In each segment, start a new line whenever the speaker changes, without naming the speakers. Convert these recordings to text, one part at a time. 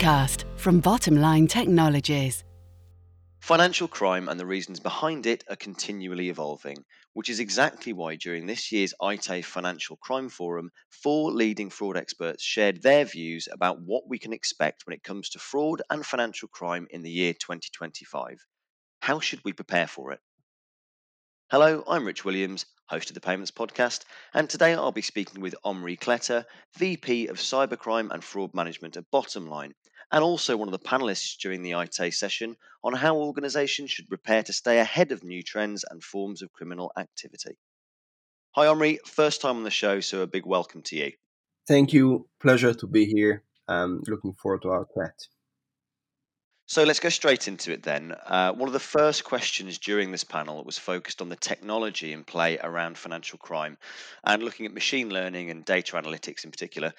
Podcast from Bottomline Technologies.
Financial crime and the reasons behind it are continually evolving, which is exactly why during this year's Aite Financial Crime Forum, four leading fraud experts shared their views about what we can expect when it comes to fraud and financial crime in the year 2025. How should we prepare for it? Hello, I'm Rich Williams, host of the Payments Podcast, and today I'll be speaking with Omri Kletter, VP of Cybercrime and Fraud Management at Bottomline, and also one of the panelists during the Aite session on how organisations should prepare to stay ahead of new trends and forms of criminal activity. Hi, Omri, first time on the show, so a big welcome to you.
Thank you. Pleasure to be here. Um, looking forward to our chat.
So let's go straight into it then. Uh, one of the first questions during this panel was focused on the technology in play around financial crime and looking at machine learning and data analytics in particular.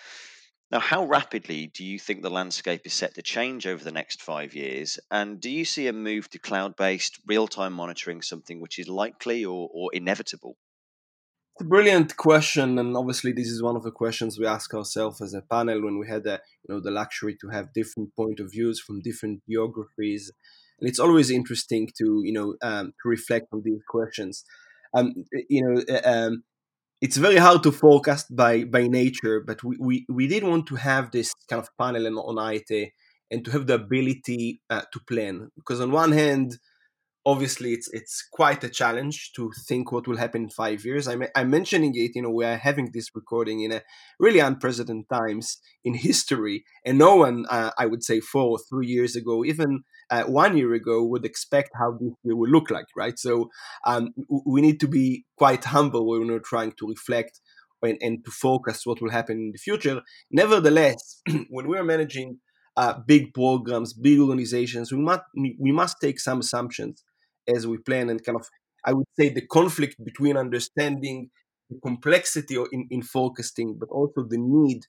Now, how rapidly do you think the landscape is set to change over the next five years? And do you see a move to cloud based real time monitoring something which is likely or, or inevitable?
A brilliant question, and obviously this is one of the questions we ask ourselves as a panel when we had the you know the luxury to have different point of views from different geographies, and it's always interesting to you know um, to reflect on these questions. Um, you know, uh, um, it's very hard to forecast by by nature, but we, we, we did want to have this kind of panel on, on Aite and to have the ability uh, to plan because on one hand obviously it's it's quite a challenge to think what will happen in five years. I'm, I'm mentioning it, you know, we are having this recording in a really unprecedented times in history, and no one, uh, I would say, four or three years ago, even uh, one year ago, would expect how this year will look like, right? So um, we need to be quite humble when we're trying to reflect and, and to focus what will happen in the future. Nevertheless, when we're managing uh, big programs, big organizations, we must we must take some assumptions as we plan and kind of I would say the conflict between understanding the complexity in, in forecasting, but also the need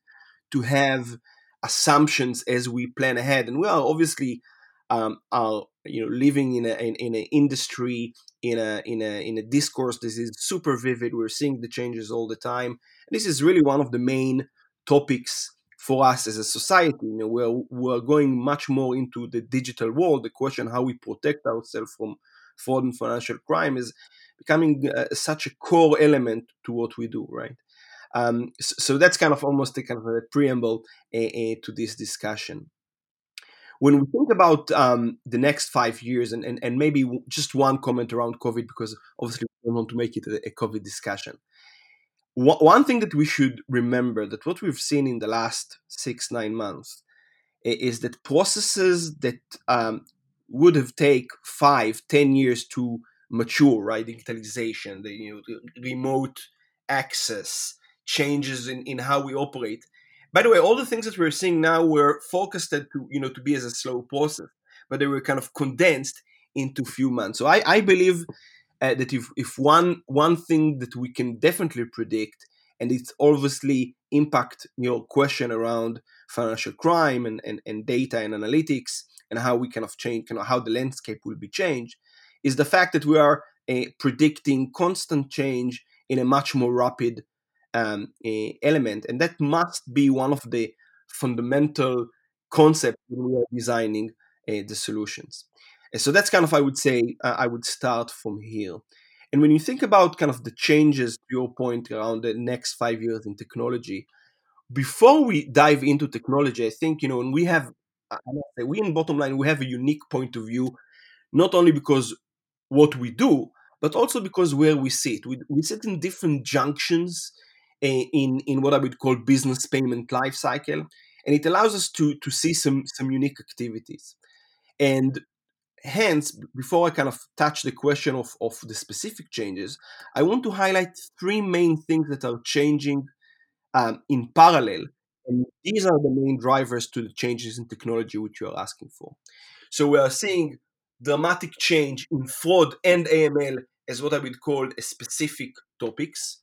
to have assumptions as we plan ahead. And we are obviously um, are you know living in a in, in an industry in a in a in a discourse. This is super vivid. We're seeing the changes all the time. And this is really one of the main topics for us as a society. You know, we're we're going much more into the digital world. The question how we protect ourselves from fraud and financial crime is becoming uh, such a core element to what we do, right? Um, so, that's kind of almost a kind of a preamble uh, uh, to this discussion. When we think about um, the next five years, and, and, and maybe just one comment around COVID, because obviously we don't want to make it a, a COVID discussion. One thing that we should remember that what we've seen in the last six nine months is that processes that um, would have take five, ten years to mature, right? Digitalization, the you know, the remote access, changes in, in how we operate. By the way, all the things that we're seeing now were focused to you know to be as a slow process, but they were kind of condensed into few months. So I, I believe uh, that if, if one one thing that we can definitely predict, and it's obviously impact your question around financial crime and, and, and data and analytics, and how we kind of change, kind of how the landscape will be changed, is the fact that we are uh, predicting constant change in a much more rapid um, uh, element, and that must be one of the fundamental concepts when we are designing uh, the solutions. so that's kind of, I would say, I would start from here. And when you think about kind of the changes, to your point around the next five years in technology, before we dive into technology, I think you know, when we have we in Bottomline we have a unique point of view, not only because what we do, but also because where we sit. We, we sit in different junctions uh, in in what I would call business payment life cycle, and it allows us to to see some some unique activities. And hence, before I kind of touch the question of, of the specific changes, I want to highlight three main things that are changing um, in parallel and these are the main drivers to the changes in technology which you are asking for. So we are seeing dramatic change in fraud and AML as what I would call a specific topics.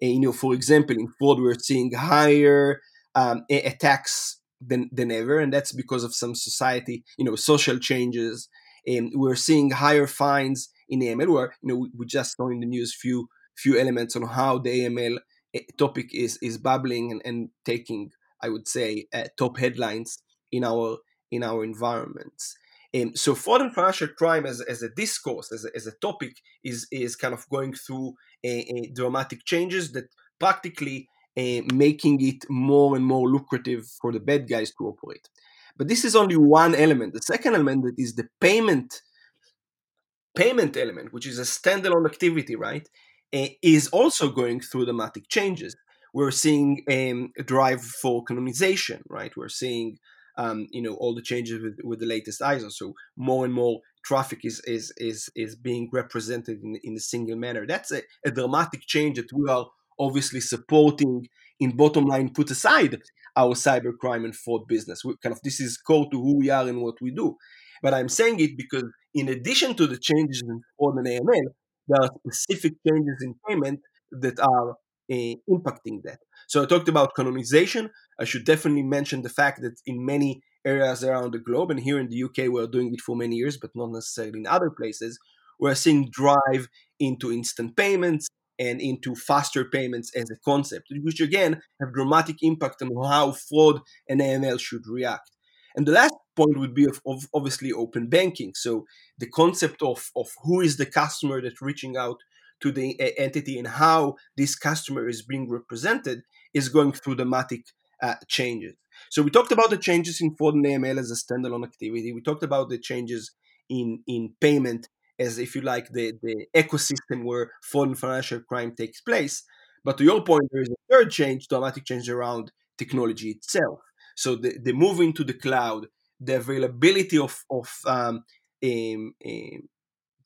And, you know, for example, in fraud we're seeing higher um, attacks than, than ever, and that's because of some society, you know, social changes. And we're seeing higher fines in AML. Where you know we, we just saw in the news few few elements on how the AML topic is is bubbling and, and taking, I would say, uh, top headlines in our in our environments. Um, so fraud and financial crime as, as a discourse, as a, as a topic, is is kind of going through a, a dramatic changes that practically uh, making it more and more lucrative for the bad guys to operate. But this is only one element. The second element that is the payment payment element, which is a standalone activity, right, uh, is also going through dramatic changes. We're seeing um, a drive for canonization, right? We're seeing um, you know all the changes with, with the latest ISO. So more and more traffic is is is is being represented in, in a single manner. That's a, a dramatic change that we are obviously supporting in Bottomline put aside our cybercrime and fraud business we kind of this is core to who we are and what we do but i'm saying it because in addition to the changes in fraud and aml there are specific changes in payment that are uh, impacting that so i talked about canonization i should definitely mention the fact that in many areas around the globe and here in the uk we're doing it for many years but not necessarily in other places we're seeing drive into instant payments and into faster payments as a concept, which again have dramatic impact on how fraud and AML should react. And the last point would be of, of obviously open banking. So the concept of, of who is the customer that's reaching out to the entity and how this customer is being represented is going through dramatic uh, changes. So we talked about the changes in fraud and AML as a standalone activity. We talked about the changes in in payment as if you like the, the ecosystem where foreign financial crime takes place. But to your point, there is a third change, dramatic change around technology itself. So the, the move into the cloud, the availability of, of um, um, um,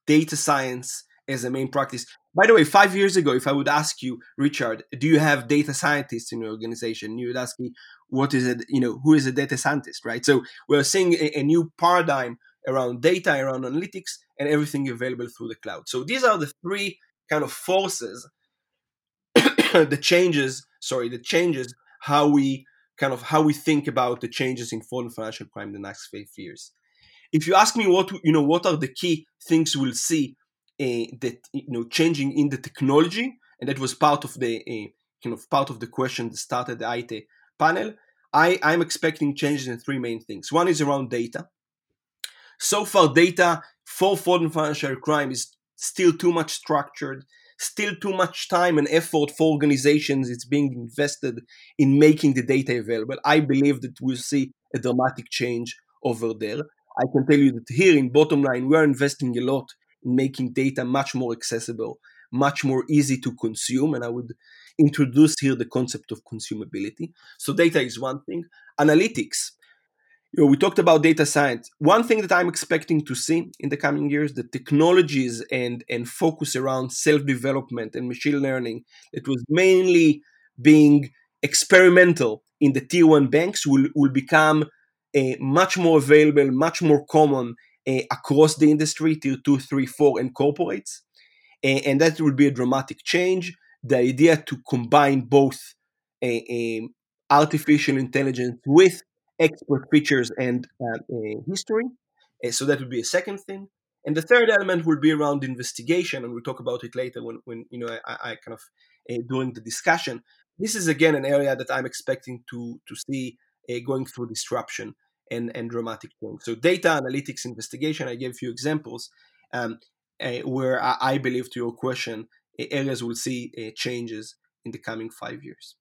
data science as a main practice. By the way, five years ago, if I would ask you, Richard, do you have data scientists in your organization? You would ask me, what is it, you know, who is a data scientist, right? So we're seeing a, a new paradigm around data, around analytics, and everything available through the cloud. So these are the three kind of forces, the changes, sorry, the changes how we kind of how we think about the changes in foreign financial crime in the next five years. If you ask me what you know, what are the key things we'll see uh, that you know changing in the technology, and that was part of the uh, kind of part of the question that started the Aite panel. I, I'm expecting changes in three main things. One is around data. So far, data for foreign financial crime is still too much structured, still too much time and effort for organizations. It's being invested in making the data available. I believe that we'll see a dramatic change over there. I can tell you that here in Bottomline, we're investing a lot in making data much more accessible, much more easy to consume. And I would introduce here the concept of consumability. So data is one thing. Analytics you know, we talked about data science. One thing that I'm expecting to see in the coming years, the technologies and and focus around self-development and machine learning that was mainly being experimental in the tier one banks will, will become uh, much more available, much more common uh, across the industry, tier two, three, four, and corporates. And that will be a dramatic change. The idea to combine both artificial intelligence with expert features and uh, history. Uh, so that would be a second thing. And the third element will be around investigation, and we'll talk about it later when, when you know I, I kind of uh, during the discussion. This is again an area that I'm expecting to to see uh, going through disruption and and dramatic change. So data analytics, investigation. I gave a few examples um, uh, where I, I, believe, to your question, areas will see changes in the coming five years.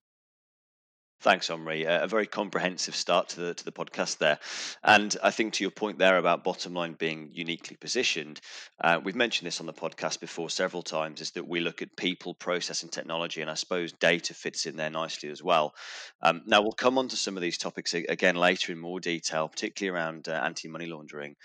Thanks, Omri. A very comprehensive start to the to the podcast there, and I think to your point there about Bottomline being uniquely positioned, uh, we've mentioned this on the podcast before several times. Is that we look at people, process, and technology, and I suppose data fits in there nicely as well. Um, now we'll come on to some of these topics again later in more detail, particularly around uh, anti money laundering.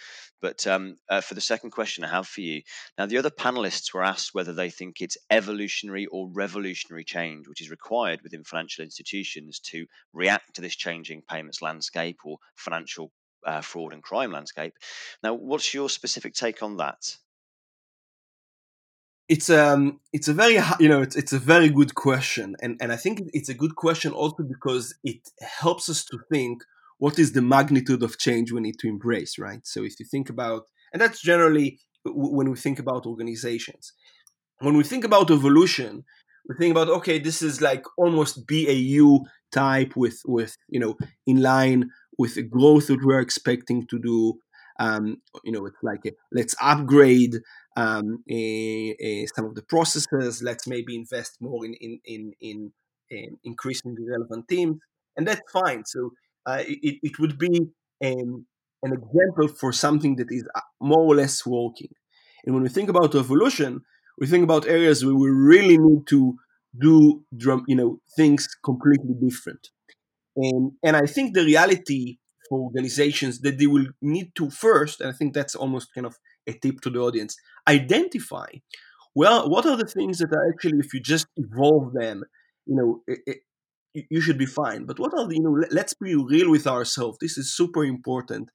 But um, uh, for the second question I have for you, now the other panelists were asked whether they think it's evolutionary or revolutionary change which is required within financial institutions to react to this changing payments landscape or financial uh, fraud and crime landscape. Now, what's your specific take on that?
It's um it's a very you know it's, it's a very good question and and I think it's a good question also because it helps us to think what is the magnitude of change we need to embrace, right? So if you think about, and that's generally when we think about organizations. When we think about evolution, we think about okay, this is like almost BAU type with with you know in line with the growth that we're expecting to do. Um, you know, it's like a, let's upgrade um, a, a, some of the processes. Let's maybe invest more in in in, in, in increasing the relevant teams, and that's fine. So uh, it it would be um, an example for something that is uh, more or less working. And when we think about revolution, we think about areas where we really need to do you know things completely different. And and I think the reality for organizations that they will need to first, and I think that's almost kind of a tip to the audience, identify well what are the things that are actually if you just evolve them, you know, you should be fine. But what are the you know? Let's be real with ourselves. This is super important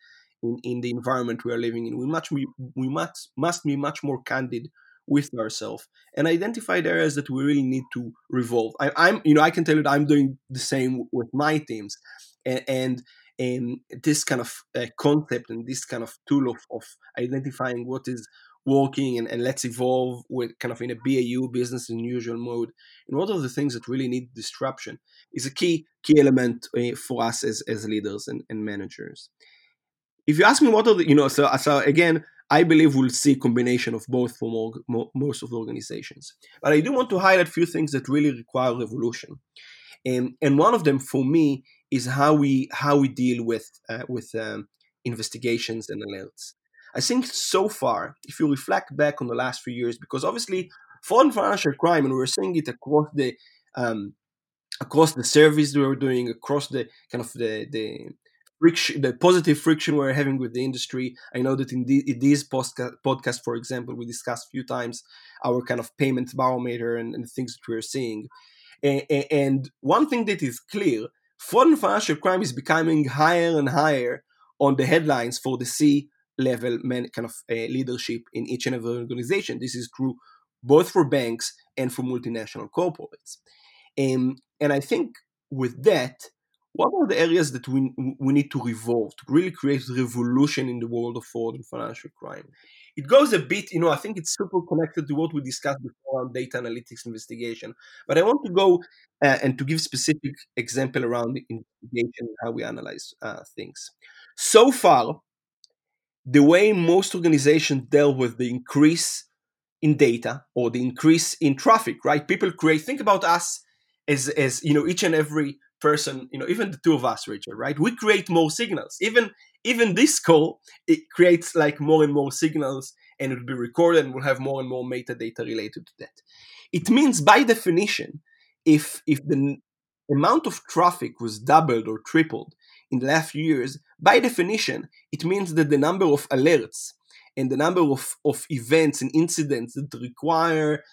in, in the environment we are living in. We much we, we must must be much more candid with ourselves and identify the areas that we really need to revolve. I, am you know I can tell you that I'm doing the same with my teams, and, and and this kind of uh, concept and this kind of tool of, of identifying what is working and, and let's evolve with kind of in a BAU business in usual mode. And what are the things that really need disruption is a key key element uh, for us as, as leaders and, and managers. If you ask me what are the you know so, so again i believe we'll see combination of both for more, more, most of the organizations. But i do want to highlight a few things that really require revolution. And and one of them for me is how we how we deal with uh, with um, investigations and alerts i think so far if you reflect back on the last few years because obviously foreign financial crime and we're seeing it across the um, across the service we are doing across the kind of the the friction, the positive friction we're having with the industry. I know that in, the, in this podcast, podcast, for example, we discussed a few times our kind of payment barometer and, and things that we're seeing. And, and one thing that is clear, foreign financial crime is becoming higher and higher on the headlines for the C level man, kind of uh, leadership in each and every organization. This is true both for banks and for multinational corporates. Um, and I think with that, what are the areas that we, we need to revolve to really create revolution in the world of fraud and financial crime? It goes a bit, you know, I think it's super connected to what we discussed before on data analytics investigation. But I want to go uh, and to give specific example around investigation and how we analyze uh, things. So far, the way most organizations deal with the increase in data or the increase in traffic, right? People create, think about us as, as you know, each and every person, you know, even the two of us, Richard, right? We create more signals. Even even this call, it creates like more and more signals and it will be recorded and we'll have more and more metadata related to that. It means by definition, if if the amount of traffic was doubled or tripled in the last few years, by definition, it means that the number of alerts and the number of, of events and incidents that require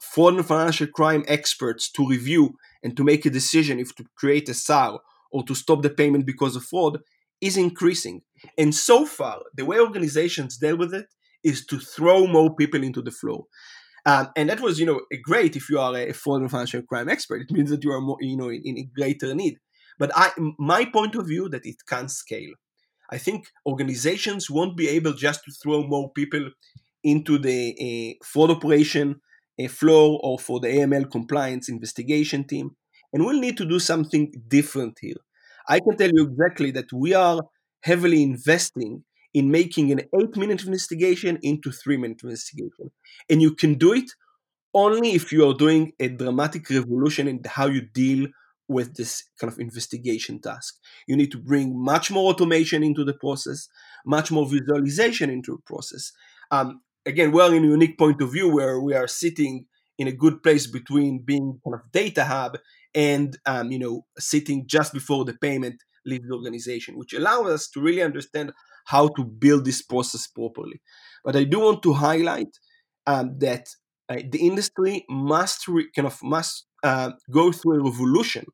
foreign financial crime experts to review and to make a decision if to create a SAR or to stop the payment because of fraud is increasing. And so far, the way organizations deal with it is to throw more people into the flow. Um, and that was, you know, great if you are a foreign financial crime expert. It means that you are more, you know, in, in a greater need. But I, my point of view, that it can't scale. I think organizations won't be able just to throw more people into the uh, fraud operation a floor or for the AML compliance investigation team. And we'll need to do something different here. I can tell you exactly that we are heavily investing in making an eight minute investigation into three minute investigation. And you can do it only if you are doing a dramatic revolution in how you deal with this kind of investigation task. You need to bring much more automation into the process, much more visualization into the process. Um, again, we're in a unique point of view where we are sitting in a good place between being kind of data hub and um, you know sitting just before the payment leaves the organization, which allows us to really understand how to build this process properly. But I do want to highlight um, that uh, the industry must re- kind of must uh, go through a revolution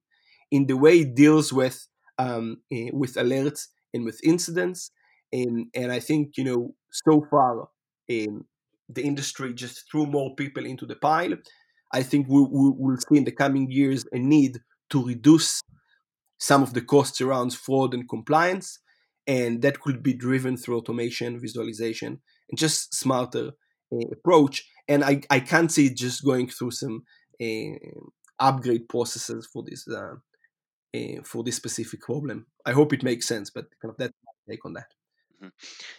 in the way it deals with um, uh, with alerts and with incidents. And, and I think you know so far um, the industry just threw more people into the pile. I think we, we will see in the coming years a need to reduce some of the costs around fraud and compliance, and that could be driven through automation, visualization, and just smarter uh, approach. And I, I can't see it just going through some upgrade processes for this uh, uh, for this specific problem. I hope it makes sense, but kind of that's my take on that.
Mm-hmm.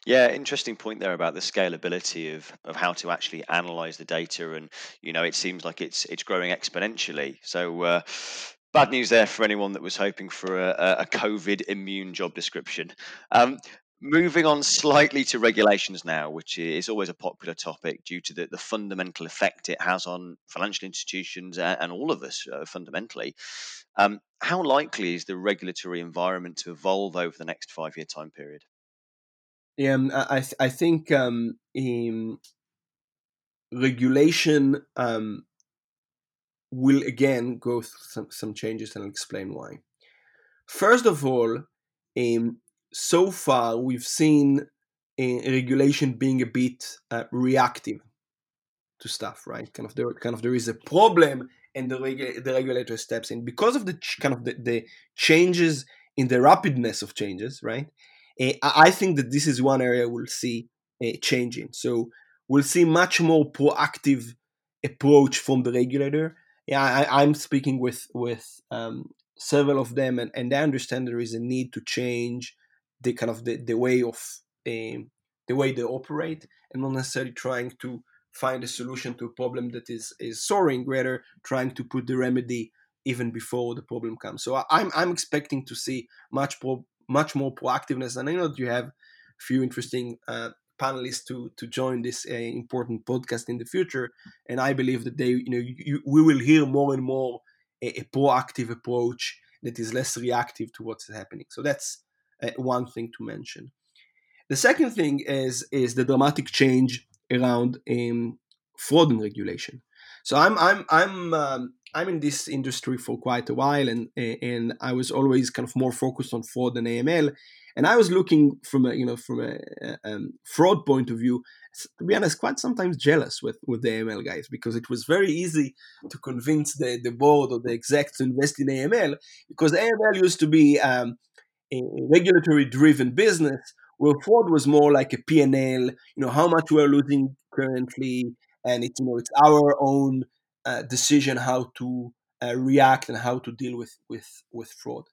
Yeah, interesting point there about the scalability of, of how to actually analyze the data, and you know, it seems like it's it's growing exponentially. So, uh, bad news there for anyone that was hoping for a, a COVID immune job description. Um, moving on slightly to regulations now, which is always a popular topic due to the, the fundamental effect it has on financial institutions and, and all of us uh, fundamentally. Um, how likely is the regulatory environment to evolve over the next five year time period?
Yeah, um, I th- I think um, regulation um, will again go through some, some changes and I'll explain why. First of all, um, so far we've seen regulation being a bit uh, reactive to stuff, right? Kind of there, kind of there is a problem, and the regu- the regulator steps in because of the ch- kind of the, the changes in the rapidness of changes, right? Uh, I think that this is one area we'll see uh, changing. So we'll see much more proactive approach from the regulator. Yeah, I, am speaking with with um, several of them, and, and they understand there is a need to change the kind of the, the way of um, the way they operate, and not necessarily trying to find a solution to a problem that is is soaring, rather trying to put the remedy even before the problem comes. So I'm I'm expecting to see much pro, much more proactiveness, and I know that you have a few interesting uh, panelists to to join this uh, important podcast in the future, and I believe that they you know you, we will hear more and more a, a, proactive approach that is less reactive to what's happening. So that's uh, one thing to mention. The second thing is is the dramatic change around um, fraud and regulation. So I'm I'm I'm um, I'm in this industry for quite a while, and and I was always kind of more focused on fraud than AML. And I was looking from a you know from a, a um, fraud point of view. To be honest, quite sometimes jealous with with the AML guys because it was very easy to convince the the board or the exec to invest in AML because AML used to be um, a regulatory driven business where fraud was more like a P&L, you know, how much we're losing currently, and it's you know it's our own uh, decision how to uh, react and how to deal with with with fraud.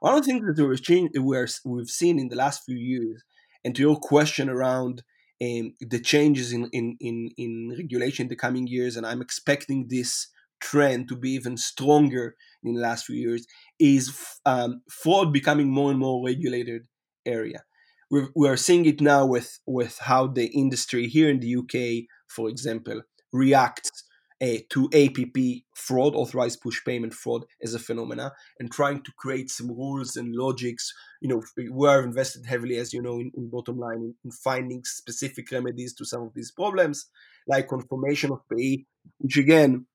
One of the things that we're change, we're, we've seen in the last few years, and to your question around um, the changes in, in, in, in regulation in the coming years, and I'm expecting this trend to be even stronger in the last few years, is um, fraud becoming more and more regulated area. We're, we're seeing it now with, with how the industry here in the UK, for example, reacts uh, to APP fraud, authorized push payment fraud, as a phenomena, and trying to create some rules and logics. You know, we are invested heavily, as you know, in, in Bottomline, in, in, finding specific remedies to some of these problems, like confirmation of payee, which again,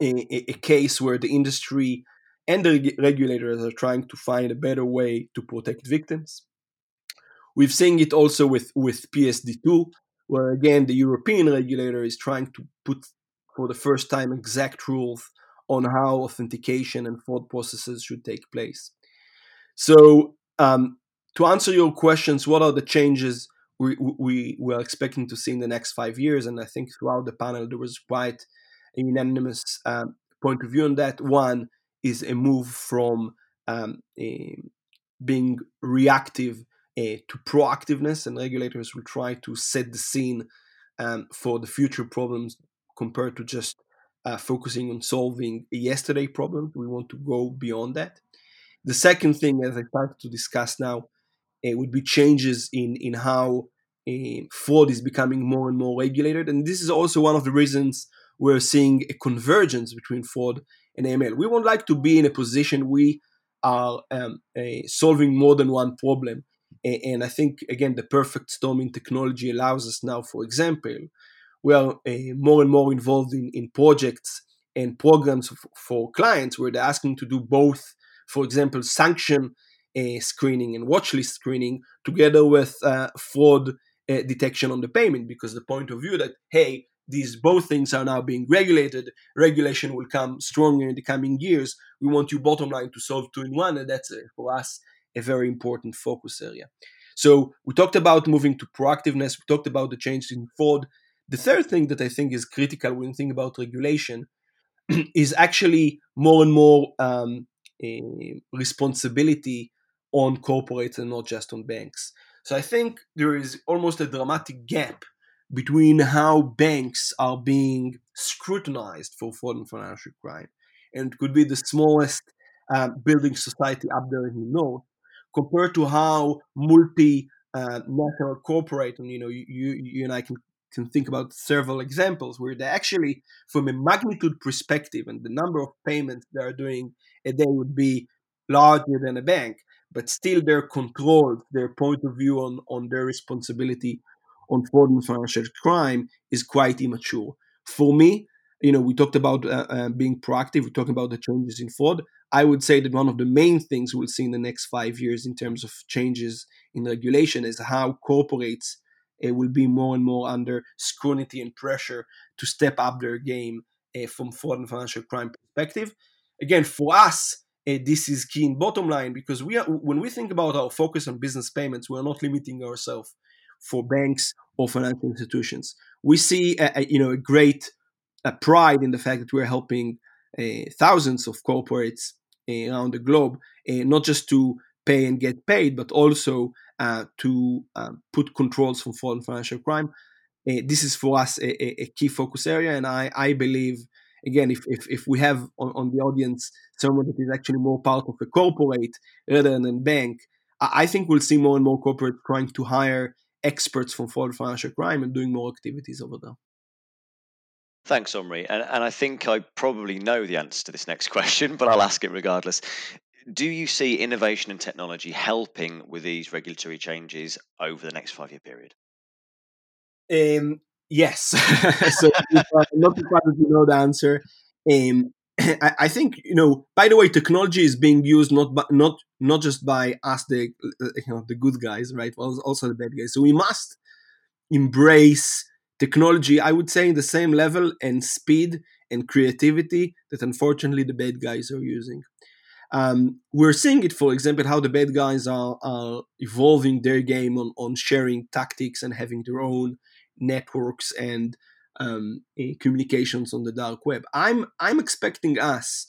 a, a case where the industry and the regulators are trying to find a better way to protect victims. We've seen it also with, with PSD2, where again the European regulator is trying to put for the first time exact rules on how authentication and fraud processes should take place. So, um, to answer your questions, what are the changes we, we, we are expecting to see in the next five years? And I think throughout the panel there was quite a unanimous um, point of view on that. One is a move from um, a, being reactive uh, to proactiveness, and regulators will try to set the scene um, for the future problems compared to just uh, focusing on solving yesterday problems. We want to go beyond that. The second thing, as I started to discuss now, uh, would be changes in in how uh, fraud is becoming more and more regulated, and this is also one of the reasons we're seeing a convergence between fraud and AML. We would like to be in a position we are um, solving more than one problem, and I think again the perfect storm in technology allows us now, for example, we are uh, more and more involved in, in projects and programs f- for clients where they're asking to do both, for example, sanction uh, screening and watch list screening together with uh, fraud uh, detection on the payment because the point of view that, hey, these both things are now being regulated. Regulation will come stronger in the coming years. We want you Bottomline to solve two in one, and that's uh, for us a very important focus area. So we talked about moving to proactiveness. We talked about the change in fraud. The third thing that I think is critical when you think about regulation is actually more and more um, responsibility on corporates and not just on banks. So I think there is almost a dramatic gap between how banks are being scrutinized for fraud and financial crime, and it could be the smallest uh, building society up there in the north, compared to how multi uh, national corporate, and you know, you, you and I can can think about several examples where they actually, from a magnitude perspective, and the number of payments they are doing a day would be larger than a bank, but still they're controlled. Their point of view on on their responsibility on fraud and financial crime is quite immature. For me, you know, we talked about uh, uh, being proactive. We talked about the changes in fraud. I would say that one of the main things we'll see in the next five years in terms of changes in regulation is how corporates uh, will be more and more under scrutiny and pressure to step up their game uh, from fraud and financial crime perspective. Again, for us, uh, this is key in Bottomline because we are when we think about our focus on business payments, we are not limiting ourselves for banks or financial institutions. We see a, a you know a great a pride in the fact that we're helping uh, thousands of corporates uh, around the globe, uh, not just to pay and get paid, but also uh, to uh, put controls from fraud and financial crime. Uh, this is for us a, a, key focus area, and I, I believe again if, if, if we have on, on, the audience someone that is actually more part of a corporate rather than a bank, I, I think we'll see more and more corporates trying to hire experts from and financial crime and doing more activities over there.
Thanks, Omri. And, and I think I probably know the answer to this next question, but I'll ask it regardless do you see innovation and technology helping with these regulatory changes over the next five year period?
Um, yes. so I'm not surprised you know the answer. Um, I, think you know. By the way, technology is being used not by, not not just by us, the uh, you know the good guys, right? Also the bad guys. So we must embrace technology. I would say in the same level and speed and creativity that unfortunately the bad guys are using. Um, we're seeing it, for example, how the bad guys are, are evolving their game on, on sharing tactics and having their own networks and um, eh, communications on the dark web. I'm I'm expecting us,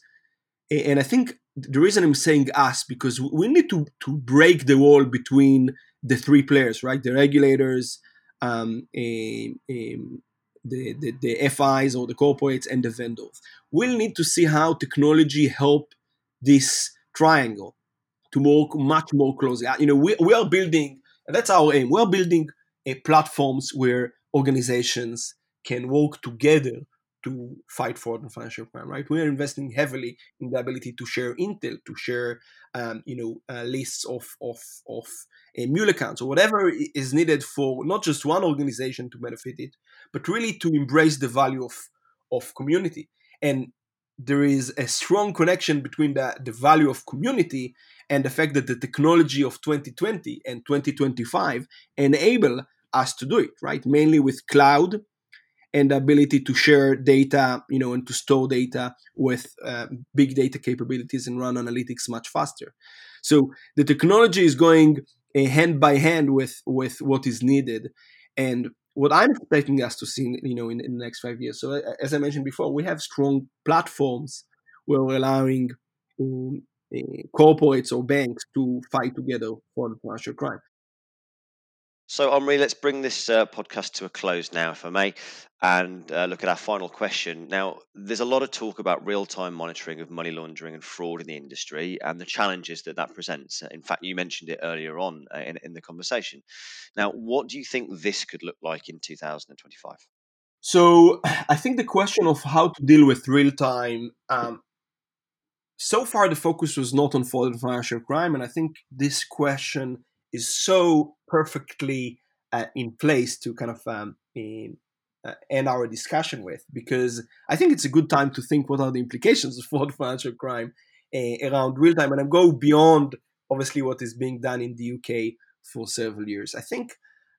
and I think the reason I'm saying us because we need to to break the wall between the three players, right? The regulators, um, a, the, the the FIs or the corporates, and the vendors. We'll need to see how technology help this triangle to work much more closely. You know, we, we are building, that's our aim. We are building a platforms where organizations can work together to fight fraud and financial crime. Right? We are investing heavily in the ability to share intel, to share, um, you know, uh, lists of of of uh, mule accounts or whatever is needed for not just one organization to benefit it, but really to embrace the value of of community. And there is a strong connection between the, the value of community and the fact that the technology of 2020 and 2025 enable us to do it right mainly with cloud and the ability to share data you know and to store data with uh, big data capabilities and run analytics much faster so the technology is going uh, hand by hand with with what is needed and what I'm expecting us to see, you know, in, in, the next five years. So, as I mentioned before, we have strong platforms where we're allowing um, uh, corporates or banks to fight together for financial crime.
So, Omri, let's bring this uh, podcast to a close now, if I may, and uh, look at our final question. Now, there's a lot of talk about real time monitoring of money laundering and fraud in the industry and the challenges that that presents. In fact, you mentioned it earlier on uh, in, in the conversation. Now, what do you think this could look like in 2025?
So, I think the question of how to deal with real time um, so far the focus was not on fraud and financial crime and i think this question is so perfectly uh, in place to kind of um, in, uh, end our discussion with because I think it's a good time to think what are the implications of fraud, financial crime uh, around real time, and I go beyond obviously what is being done in the UK for several years. I think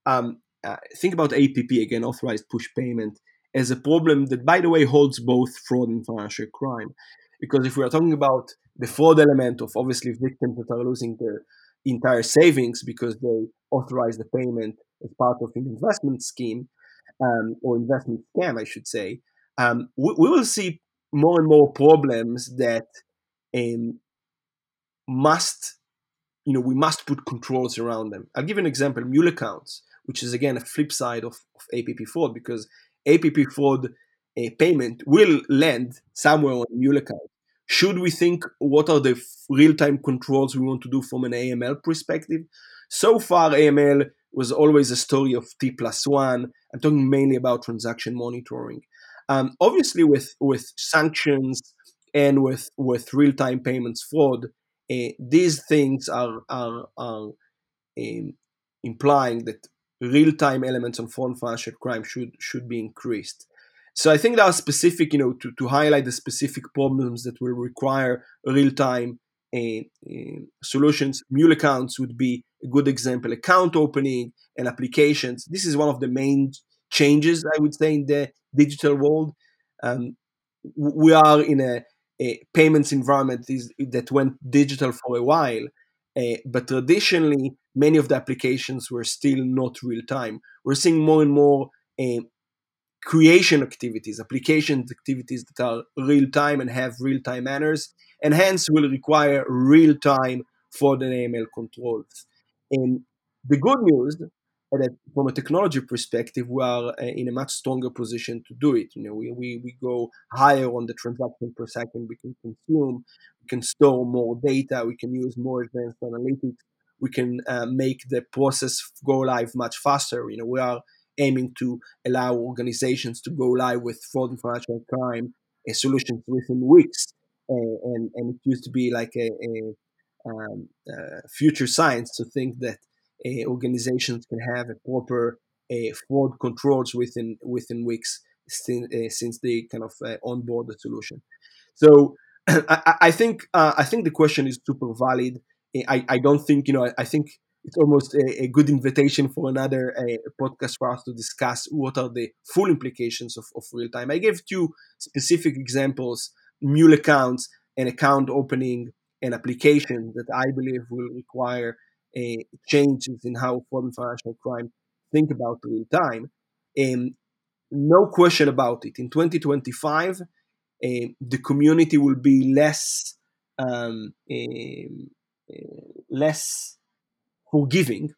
um, uh, think about APP again, authorized push payment, as a problem that, by the way, holds both fraud and financial crime. Because if we are talking about the fraud element of obviously victims that are losing their entire savings because they authorize the payment as part of an investment scheme um, or investment scam, I should say, um, we, we, will see more and more problems that um, must you know we must put controls around them. I'll give an example mule accounts which is again a flip side of, of app fraud because app fraud a payment will land somewhere on mule account should we think what are the real-time controls we want to do from an aml perspective? So far aml was always a story of t plus one. I'm talking mainly about transaction monitoring. Um, obviously with with sanctions and with with real-time payments fraud uh, these things are are, are um, implying that real-time elements on foreign financial crime should should be increased. So I think there are specific, you know, to, to highlight the specific problems that will require real-time uh, uh, solutions. Mule accounts would be a good example. Account opening and applications. This is one of the main changes I would say in the digital world. Um, we are in a uh, payments environment is, that went digital for a while. Uh, but traditionally, many of the applications were still not real time. We're seeing more and more uh, creation activities, application activities that are real time and have real time manners, and hence will require real time for the AML controls. And the good news that from a technology perspective, we are uh, in a much stronger position to do it. You know, we, we, we go higher on the transaction per second we can consume, we can store more data, we can use more advanced analytics, we can uh, make the process go live much faster. You know, we are aiming to allow organizations to go live with fraud and financial crime uh, solutions within weeks. Uh, and, and it used to be like a, a um, uh, future science to think that uh, organizations can have a proper uh, fraud controls within within weeks since, uh, since they kind of onboard the solution. So I, I, think I think the question is super valid. I, I don't think you know I, I think it's almost a, a, good invitation for another podcast for us to discuss what are the full implications of, of real time. I gave two specific examples: mule accounts and account opening and application that I believe will require uh, changes in how foreign financial crime think about real time. Um, no question about it. In 2025, uh, the community will be less um, uh, less forgiving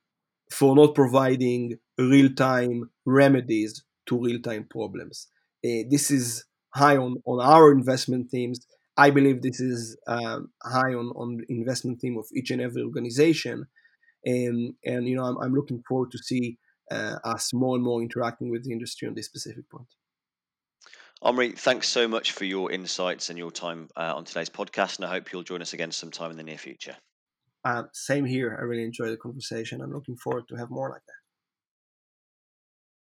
for not providing real-time remedies to real-time problems. Uh, this is high on, on our investment teams. I believe this is um, high on, on investment team of each and every organization and and you know I'm, I'm looking forward to see uh, us more and more interacting with the industry on this specific point.
Omri, thanks so much for your insights and your time uh, on today's podcast, and I hope you'll join us again sometime in the near future.
Uh, same here. I really enjoyed the conversation. I'm looking forward to have more like that.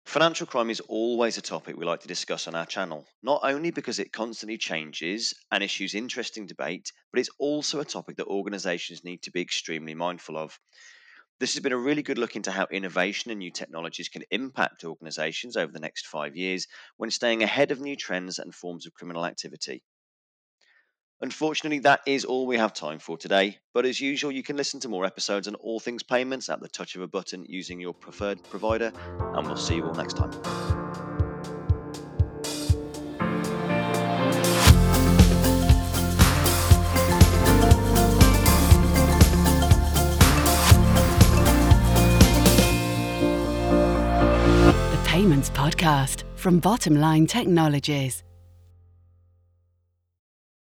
Financial crime is always a topic we like to discuss on our channel, not only because it constantly changes and issues interesting debate, but it's also a topic that organizations need to be extremely mindful of. This has been a really good look into how innovation and new technologies can impact organizations over the next five years when staying ahead of new trends and forms of criminal activity. Unfortunately, that is all we have time for today, but as usual, you can listen to more episodes on all things payments at the touch of a button using your preferred provider, and we'll see you all next time.
The Payments Podcast from Bottomline Technologies.